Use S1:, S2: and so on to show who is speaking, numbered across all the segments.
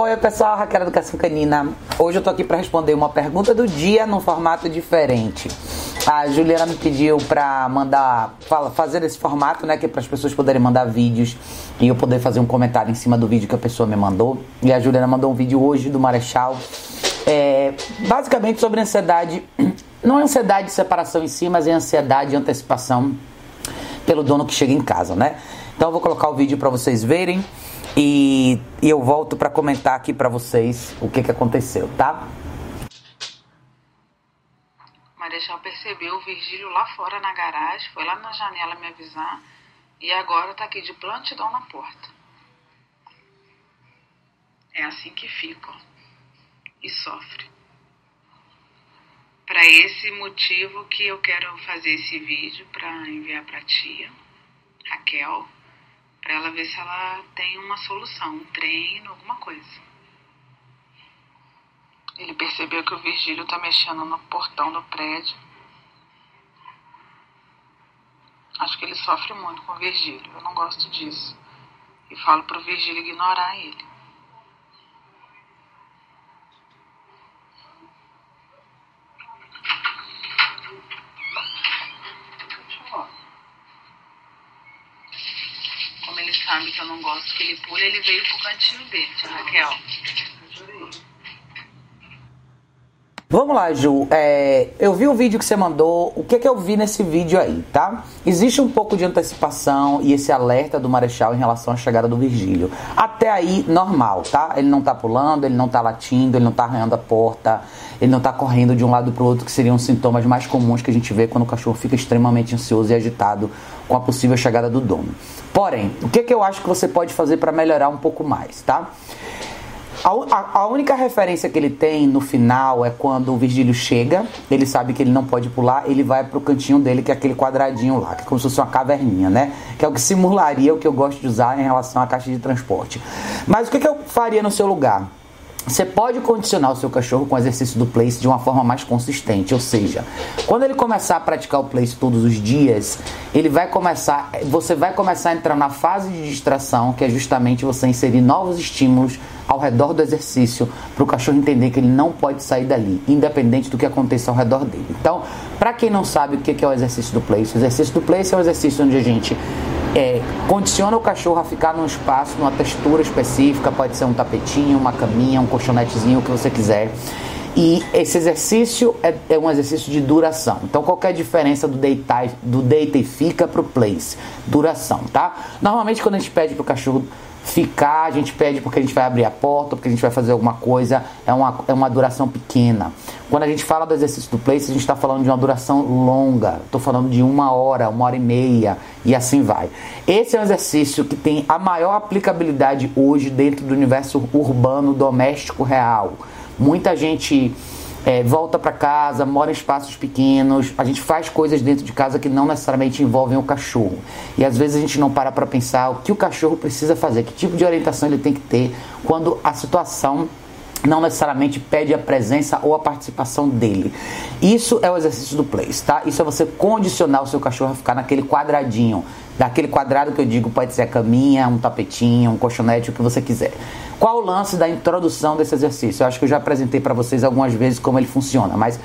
S1: Oi, pessoal, Raquel Educação Canina. Hoje eu tô aqui para responder uma pergunta do dia num formato diferente. A Juliana me pediu para mandar, fazer esse formato, né, que é para as pessoas poderem mandar vídeos e eu poder fazer um comentário em cima do vídeo que a pessoa me mandou. E a Juliana mandou um vídeo hoje do Marechal, é, basicamente sobre ansiedade, não é ansiedade de separação em si, mas é ansiedade de antecipação pelo dono que chega em casa, né? Então eu vou colocar o vídeo para vocês verem. E, e eu volto para comentar aqui para vocês o que, que aconteceu, tá?
S2: Marechal percebeu o Virgílio lá fora na garagem, foi lá na janela me avisar e agora tá aqui de plantidão na porta. É assim que fica, ó, e sofre. Para esse motivo que eu quero fazer esse vídeo para enviar para tia, Raquel, para ela ver se ela tem uma solução, um treino, alguma coisa. Ele percebeu que o Virgílio está mexendo no portão do prédio. Acho que ele sofre muito com o Virgílio. Eu não gosto disso. E falo pro Virgílio ignorar ele. sabe que eu não gosto que ele pule, ele veio pro cantinho dele, tia Raquel.
S1: Vamos lá, Ju. É, eu vi o vídeo que você mandou. O que, é que eu vi nesse vídeo aí, tá? Existe um pouco de antecipação e esse alerta do Marechal em relação à chegada do Virgílio. Até aí, normal, tá? Ele não tá pulando, ele não tá latindo, ele não tá arranhando a porta, ele não tá correndo de um lado pro outro, que seriam os sintomas mais comuns que a gente vê quando o cachorro fica extremamente ansioso e agitado com a possível chegada do dono. Porém, o que, é que eu acho que você pode fazer para melhorar um pouco mais, tá? A, a, única referência que ele tem no final é quando o Virgílio chega, ele sabe que ele não pode pular, ele vai pro cantinho dele, que é aquele quadradinho lá, que é como se fosse uma caverninha, né? Que é o que simularia o que eu gosto de usar em relação à caixa de transporte. Mas o que, que eu faria no seu lugar? Você pode condicionar o seu cachorro com o exercício do place de uma forma mais consistente, ou seja, quando ele começar a praticar o place todos os dias, ele vai começar, você vai começar a entrar na fase de distração, que é justamente você inserir novos estímulos ao redor do exercício para o cachorro entender que ele não pode sair dali, independente do que aconteça ao redor dele. Então, para quem não sabe o que é o exercício do place, o exercício do place é um exercício onde a gente é, condiciona o cachorro a ficar num espaço, numa textura específica, pode ser um tapetinho, uma caminha, um colchonetezinho, o que você quiser. E esse exercício é, é, um exercício de duração. Então, qual é diferença do deitar, do deita e fica para o place? Duração, tá? Normalmente, quando a gente pede para o cachorro ficar, a gente pede porque a gente vai abrir a porta, porque a gente vai fazer alguma coisa, é uma, é uma duração pequena. Quando a gente fala do exercício do place, a gente está falando de uma duração longa, estou falando de uma hora, uma hora e meia e assim vai. Esse é um exercício que tem a maior aplicabilidade hoje dentro do universo urbano, doméstico, real. Muita gente é, volta para casa, mora em espaços pequenos, a gente faz coisas dentro de casa que não necessariamente envolvem o cachorro. E às vezes a gente não para para pensar o que o cachorro precisa fazer, que tipo de orientação ele tem que ter quando a situação não necessariamente pede a presença ou a participação dele. Isso é o exercício do place, tá? Isso é você condicionar o seu cachorro a ficar naquele quadradinho. Daquele quadrado que eu digo pode ser a caminha, um tapetinho, um colchonete, o que você quiser. Qual o lance da introdução desse exercício? Eu acho que eu já apresentei para vocês algumas vezes como ele funciona, mas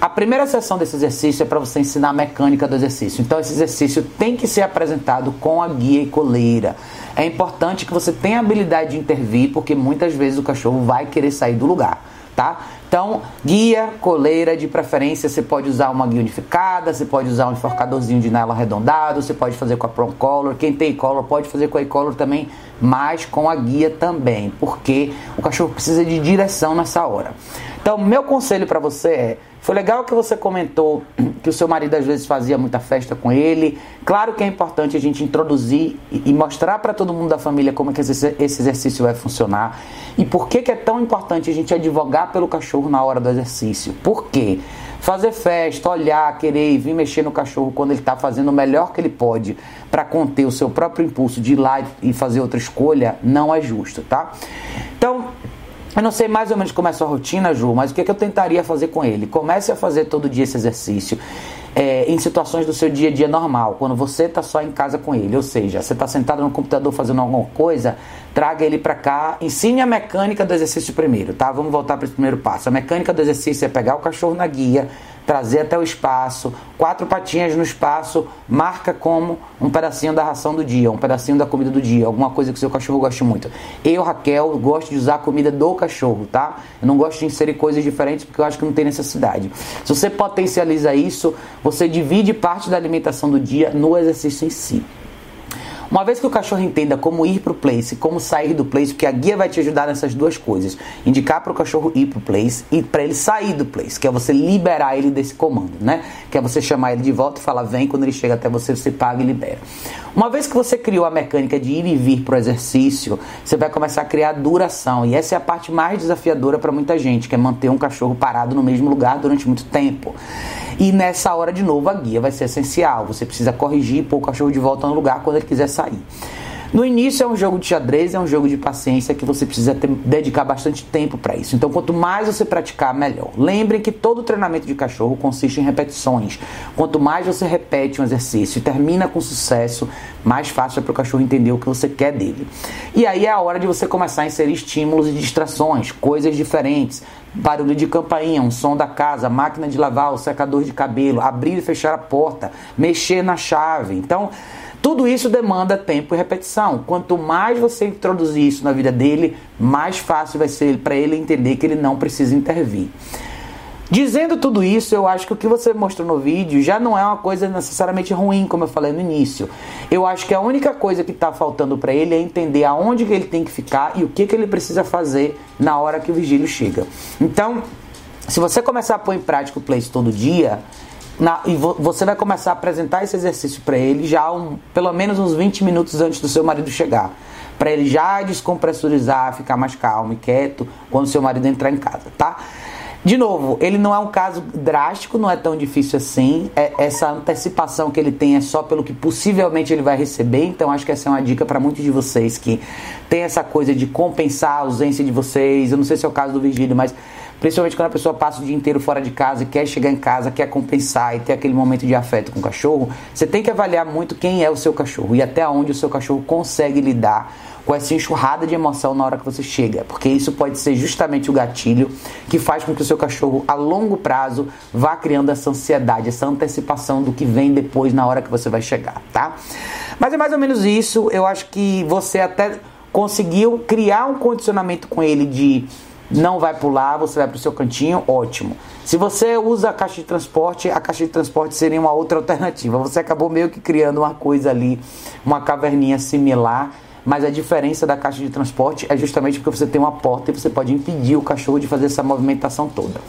S1: a primeira sessão desse exercício é para você ensinar a mecânica do exercício. Então esse exercício tem que ser apresentado com a guia e coleira. É importante que você tenha a habilidade de intervir, porque muitas vezes o cachorro vai querer sair do lugar, tá? Então, guia, coleira, de preferência, você pode usar uma guia unificada, você pode usar um enforcadorzinho de nylon arredondado, você pode fazer com a Prom Color, quem tem color pode fazer com a e-color também, mas com a guia também, porque o cachorro precisa de direção nessa hora. Então, meu conselho para você é foi legal que você comentou que o seu marido às vezes fazia muita festa com ele. Claro que é importante a gente introduzir e mostrar para todo mundo da família como é que esse exercício vai funcionar e por que, que é tão importante a gente advogar pelo cachorro na hora do exercício. Por quê? Fazer festa, olhar, querer vir mexer no cachorro quando ele está fazendo o melhor que ele pode para conter o seu próprio impulso de ir lá e fazer outra escolha não é justo, tá? Então, Eu não sei mais ou menos como é a sua rotina, Ju, mas o que, é que eu tentaria fazer com ele? Comece a fazer todo dia esse exercício. É, em situações do seu dia a dia normal, quando você está só em casa com ele, ou seja, você está sentado no computador fazendo alguma coisa, traga ele para cá, ensine a mecânica do exercício primeiro, tá? Vamos voltar para esse primeiro passo. A mecânica do exercício é pegar o cachorro na guia, trazer até o espaço, quatro patinhas no espaço, marca como um pedacinho da ração do dia, um pedacinho da comida do dia, alguma coisa que o seu cachorro goste muito. Eu, Raquel, gosto de usar a comida do cachorro, tá? Eu não gosto de inserir coisas diferentes porque eu acho que não tem necessidade. Se você potencializa isso, você divide parte da alimentação do dia no exercício em si. Uma vez que o cachorro entenda como ir para o place, como sair do place, porque a guia vai te ajudar nessas duas coisas. Indicar para o cachorro ir para o place e para ele sair do place, que é você liberar ele desse comando, né? Que é você chamar ele de volta e falar vem, quando ele chega até você, você paga e libera. Uma vez que você criou a mecânica de ir e vir para o exercício, você vai começar a criar duração. E essa é a parte mais desafiadora para muita gente, que é manter um cachorro parado no mesmo lugar durante muito tempo. E nessa hora, de novo, a guia vai ser essencial. Você precisa corrigir e pôr o cachorro de volta no lugar quando ele quiser sair. No início é um jogo de xadrez, é um jogo de paciência que você precisa ter, dedicar bastante tempo para isso. Então, quanto mais você praticar, melhor. Lembrem que todo treinamento de cachorro consiste em repetições. Quanto mais você repete um exercício e termina com sucesso, mais fácil é para o cachorro entender o que você quer dele. E aí é a hora de você começar a inserir estímulos e distrações, coisas diferentes. Barulho de campainha, um som da casa, máquina de lavar, o secador de cabelo, abrir e fechar a porta, mexer na chave. Então, tudo isso demanda tempo e repetição. Quanto mais você introduzir isso na vida dele, mais fácil vai ser para ele entender que ele não precisa intervir. Dizendo tudo isso, eu acho que o que você mostrou no vídeo já não é uma coisa necessariamente ruim, como eu falei no início. Eu acho que a única coisa que está faltando para ele é entender aonde que ele tem que ficar e o que, que ele precisa fazer na hora que o vigílio chega. Então, se você começar a pôr em prática o place todo dia, na, e vo, você vai começar a apresentar esse exercício para ele já um, pelo menos uns 20 minutos antes do seu marido chegar. Para ele já descompressurizar, ficar mais calmo e quieto quando seu marido entrar em casa, tá? De novo, ele não é um caso drástico, não é tão difícil assim. É, essa antecipação que ele tem é só pelo que possivelmente ele vai receber. Então, acho que essa é uma dica para muitos de vocês que tem essa coisa de compensar a ausência de vocês. Eu não sei se é o caso do Virgílio, mas Principalmente quando a pessoa passa o dia inteiro fora de casa e quer chegar em casa, quer compensar e ter aquele momento de afeto com o cachorro, você tem que avaliar muito quem é o seu cachorro e até onde o seu cachorro consegue lidar com essa enxurrada de emoção na hora que você chega, porque isso pode ser justamente o gatilho que faz com que o seu cachorro a longo prazo vá criando essa ansiedade, essa antecipação do que vem depois na hora que você vai chegar, tá? Mas é mais ou menos isso, eu acho que você até conseguiu criar um condicionamento com ele de não vai pular, você vai para o seu cantinho, ótimo. Se você usa a caixa de transporte, a caixa de transporte seria uma outra alternativa. Você acabou meio que criando uma coisa ali, uma caverninha similar, mas a diferença da caixa de transporte é justamente porque você tem uma porta e você pode impedir o cachorro de fazer essa movimentação toda.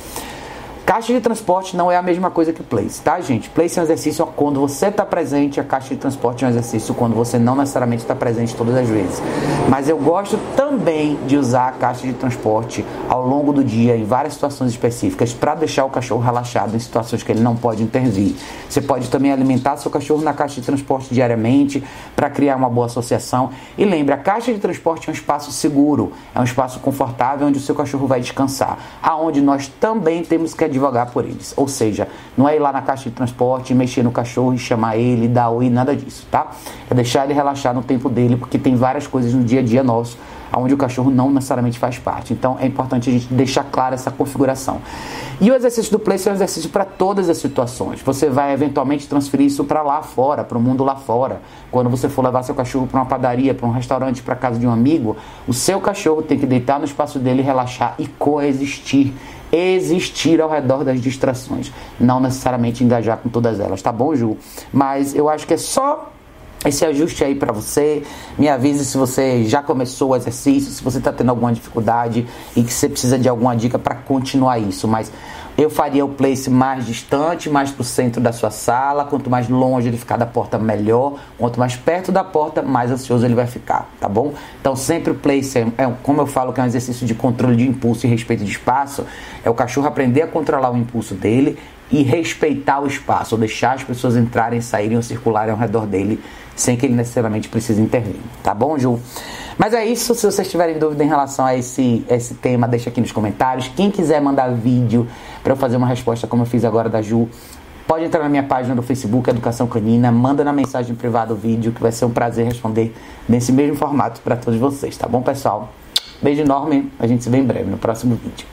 S1: Caixa de transporte não é a mesma coisa que place, tá, gente? Place é um exercício quando você está presente, a caixa de transporte é um exercício quando você não necessariamente está presente todas as vezes. Mas eu gosto também de usar a caixa de transporte ao longo do dia, em várias situações específicas, para deixar o cachorro relaxado em situações que ele não pode intervir. Você pode também alimentar seu cachorro na caixa de transporte diariamente para criar uma boa associação. E lembre, a caixa de transporte é um espaço seguro, é um espaço confortável onde o seu cachorro vai descansar, aonde nós também temos que advogar por eles. Ou seja, não é ir lá na caixa de transporte, mexer no cachorro e chamar ele, dar oi, nada disso, tá? É deixar ele relaxar no tempo dele, porque tem várias coisas no dia a dia nosso onde o cachorro não necessariamente faz parte. Então é importante a gente deixar clara essa configuração. E o exercício do place é um exercício para todas as situações. Você vai eventualmente transferir isso para lá fora, para o mundo lá fora. Quando você for levar seu cachorro para uma padaria, para um restaurante, para casa de um amigo, o seu cachorro tem que deitar no espaço dele, relaxar e coexistir existir ao redor das distrações, não necessariamente engajar com todas elas, tá bom, Ju? Mas eu acho que é só esse ajuste aí para você. Me avise se você já começou o exercício, se você está tendo alguma dificuldade e que você precisa de alguma dica para continuar isso. Mas eu faria o place mais distante, mais para o centro da sua sala. Quanto mais longe ele ficar da porta, melhor. Quanto mais perto da porta, mais ansioso ele vai ficar, tá bom? Então sempre o place é, é como eu falo que é um exercício de controle de impulso e respeito de espaço. É o cachorro aprender a controlar o impulso dele e respeitar o espaço, ou deixar as pessoas entrarem, saírem ou circularem ao redor dele sem que ele necessariamente precise intervir. Tá bom, Ju? Mas é isso, se vocês tiverem dúvida em relação a esse, esse tema, deixa aqui nos comentários. Quem quiser mandar vídeo para eu fazer uma resposta como eu fiz agora da Ju, pode entrar na minha página do Facebook, Educação Canina, manda na mensagem privada o vídeo, que vai ser um prazer responder nesse mesmo formato para todos vocês, tá bom, pessoal? Beijo enorme, a gente se vê em breve no próximo vídeo.